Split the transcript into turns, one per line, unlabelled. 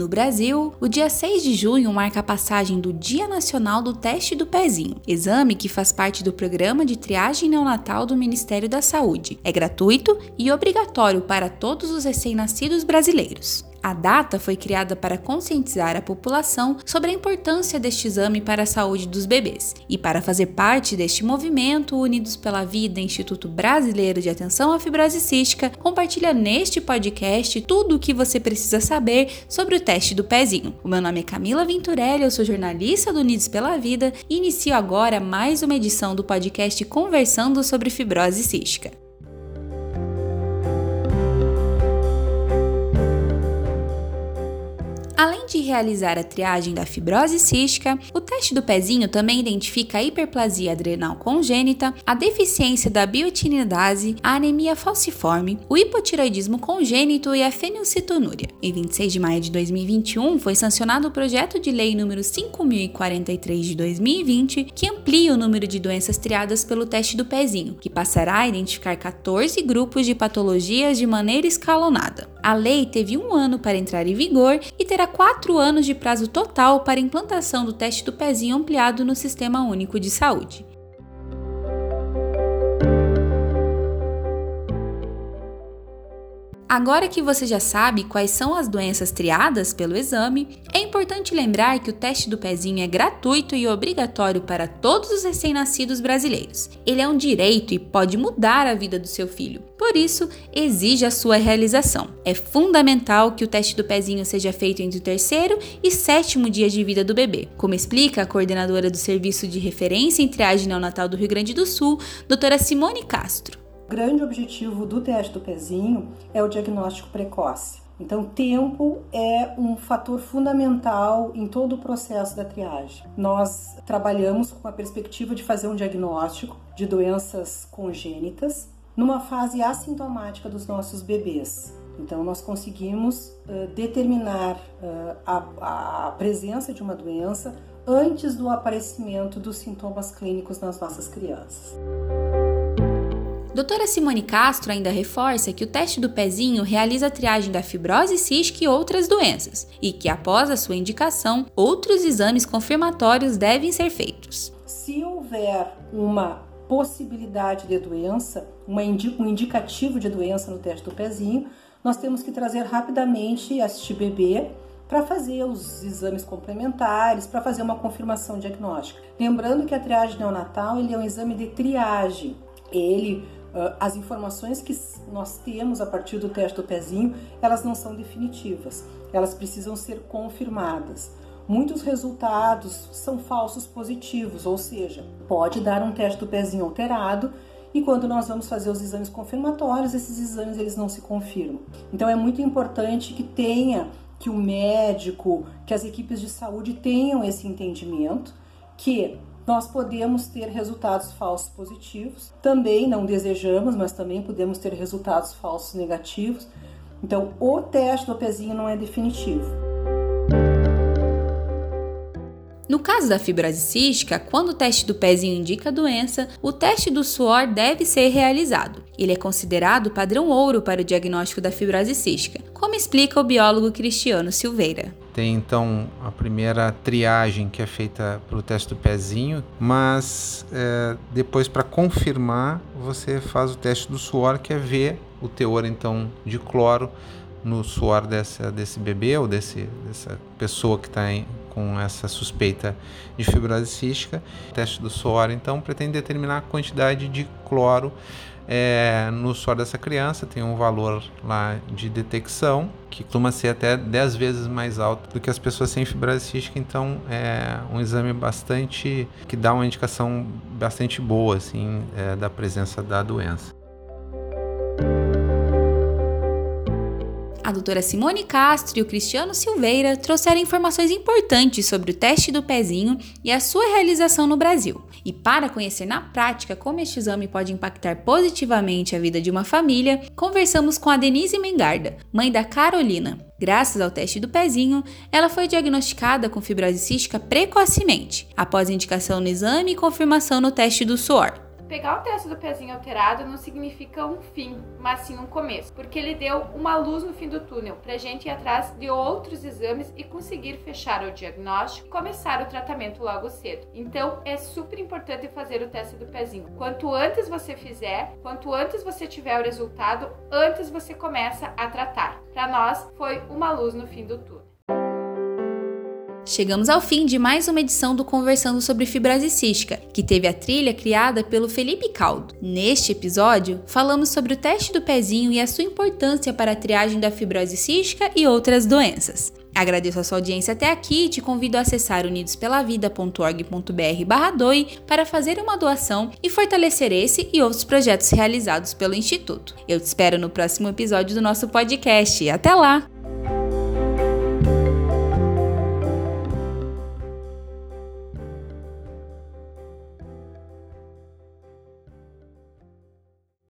No Brasil, o dia 6 de junho marca a passagem do Dia Nacional do Teste do Pezinho, exame que faz parte do programa de triagem neonatal do Ministério da Saúde. É gratuito e obrigatório para todos os recém-nascidos brasileiros. A data foi criada para conscientizar a população sobre a importância deste exame para a saúde dos bebês. E para fazer parte deste movimento, Unidos pela Vida, Instituto Brasileiro de Atenção à Fibrose Cística, compartilha neste podcast tudo o que você precisa saber sobre o teste do pezinho. O meu nome é Camila Venturelli, eu sou jornalista do Unidos pela Vida e inicio agora mais uma edição do podcast Conversando sobre Fibrose Cística. De realizar a triagem da fibrose cística, o teste do pezinho também identifica a hiperplasia adrenal congênita, a deficiência da biotinidase, a anemia falciforme, o hipotiroidismo congênito e a fenilcetonúria. Em 26 de maio de 2021, foi sancionado o projeto de lei número 5043 de 2020, que amplia o número de doenças triadas pelo teste do pezinho, que passará a identificar 14 grupos de patologias de maneira escalonada. A lei teve um ano para entrar em vigor e terá quatro anos de prazo total para implantação do teste do pezinho ampliado no Sistema Único de Saúde. Agora que você já sabe quais são as doenças triadas pelo exame, é importante lembrar que o teste do pezinho é gratuito e obrigatório para todos os recém-nascidos brasileiros. Ele é um direito e pode mudar a vida do seu filho. Por isso, exige a sua realização. É fundamental que o teste do pezinho seja feito entre o terceiro e sétimo dia de vida do bebê, como explica a coordenadora do Serviço de Referência em Triagem Neonatal do Rio Grande do Sul, doutora Simone Castro
grande objetivo do teste do pezinho é o diagnóstico precoce. Então, tempo é um fator fundamental em todo o processo da triagem. Nós trabalhamos com a perspectiva de fazer um diagnóstico de doenças congênitas numa fase assintomática dos nossos bebês. Então, nós conseguimos uh, determinar uh, a, a presença de uma doença antes do aparecimento dos sintomas clínicos nas nossas crianças.
Doutora Simone Castro ainda reforça que o teste do pezinho realiza a triagem da fibrose cística e outras doenças, e que após a sua indicação, outros exames confirmatórios devem ser feitos.
Se houver uma possibilidade de doença, indi um indicativo de doença no teste do pezinho, nós temos que trazer rapidamente este bebê para fazer os exames complementares, para fazer uma confirmação diagnóstica. Lembrando que a triagem neonatal ele é um exame de triagem. Ele as informações que nós temos a partir do teste do pezinho, elas não são definitivas, elas precisam ser confirmadas. Muitos resultados são falsos positivos, ou seja, pode dar um teste do pezinho alterado e quando nós vamos fazer os exames confirmatórios, esses exames eles não se confirmam. Então é muito importante que tenha que o médico, que as equipes de saúde tenham esse entendimento que nós podemos ter resultados falsos positivos. Também não desejamos, mas também podemos ter resultados falsos negativos. Então, o teste do pezinho não é definitivo.
No caso da fibrose cística, quando o teste do pezinho indica a doença, o teste do suor deve ser realizado. Ele é considerado padrão ouro para o diagnóstico da fibrose cística, como explica o biólogo Cristiano Silveira.
Tem então a primeira triagem que é feita pelo teste do pezinho, mas é, depois para confirmar você faz o teste do suor, que é ver o teor então de cloro no suor dessa, desse bebê ou desse, dessa pessoa que está com essa suspeita de fibrose cística. O teste do suor, então, pretende determinar a quantidade de cloro é, no suor dessa criança, tem um valor lá de detecção que costuma ser até 10 vezes mais alto do que as pessoas sem fibrose cística, então é um exame bastante que dá uma indicação bastante boa assim é, da presença da doença.
A doutora Simone Castro e o Cristiano Silveira trouxeram informações importantes sobre o teste do pezinho e a sua realização no Brasil. E para conhecer na prática como este exame pode impactar positivamente a vida de uma família, conversamos com a Denise Mengarda, mãe da Carolina. Graças ao teste do pezinho, ela foi diagnosticada com fibrose cística precocemente, após indicação no exame e confirmação no teste do suor.
Pegar o teste do pezinho alterado não significa um fim, mas sim um começo, porque ele deu uma luz no fim do túnel pra gente ir atrás de outros exames e conseguir fechar o diagnóstico e começar o tratamento logo cedo. Então é super importante fazer o teste do pezinho. Quanto antes você fizer, quanto antes você tiver o resultado, antes você começa a tratar. Para nós foi uma luz no fim do túnel.
Chegamos ao fim de mais uma edição do Conversando sobre Fibrose Cística, que teve a trilha criada pelo Felipe Caldo. Neste episódio, falamos sobre o teste do pezinho e a sua importância para a triagem da fibrose cística e outras doenças. Agradeço a sua audiência até aqui e te convido a acessar unidospelavida.org.br doe para fazer uma doação e fortalecer esse e outros projetos realizados pelo Instituto. Eu te espero no próximo episódio do nosso podcast. Até lá!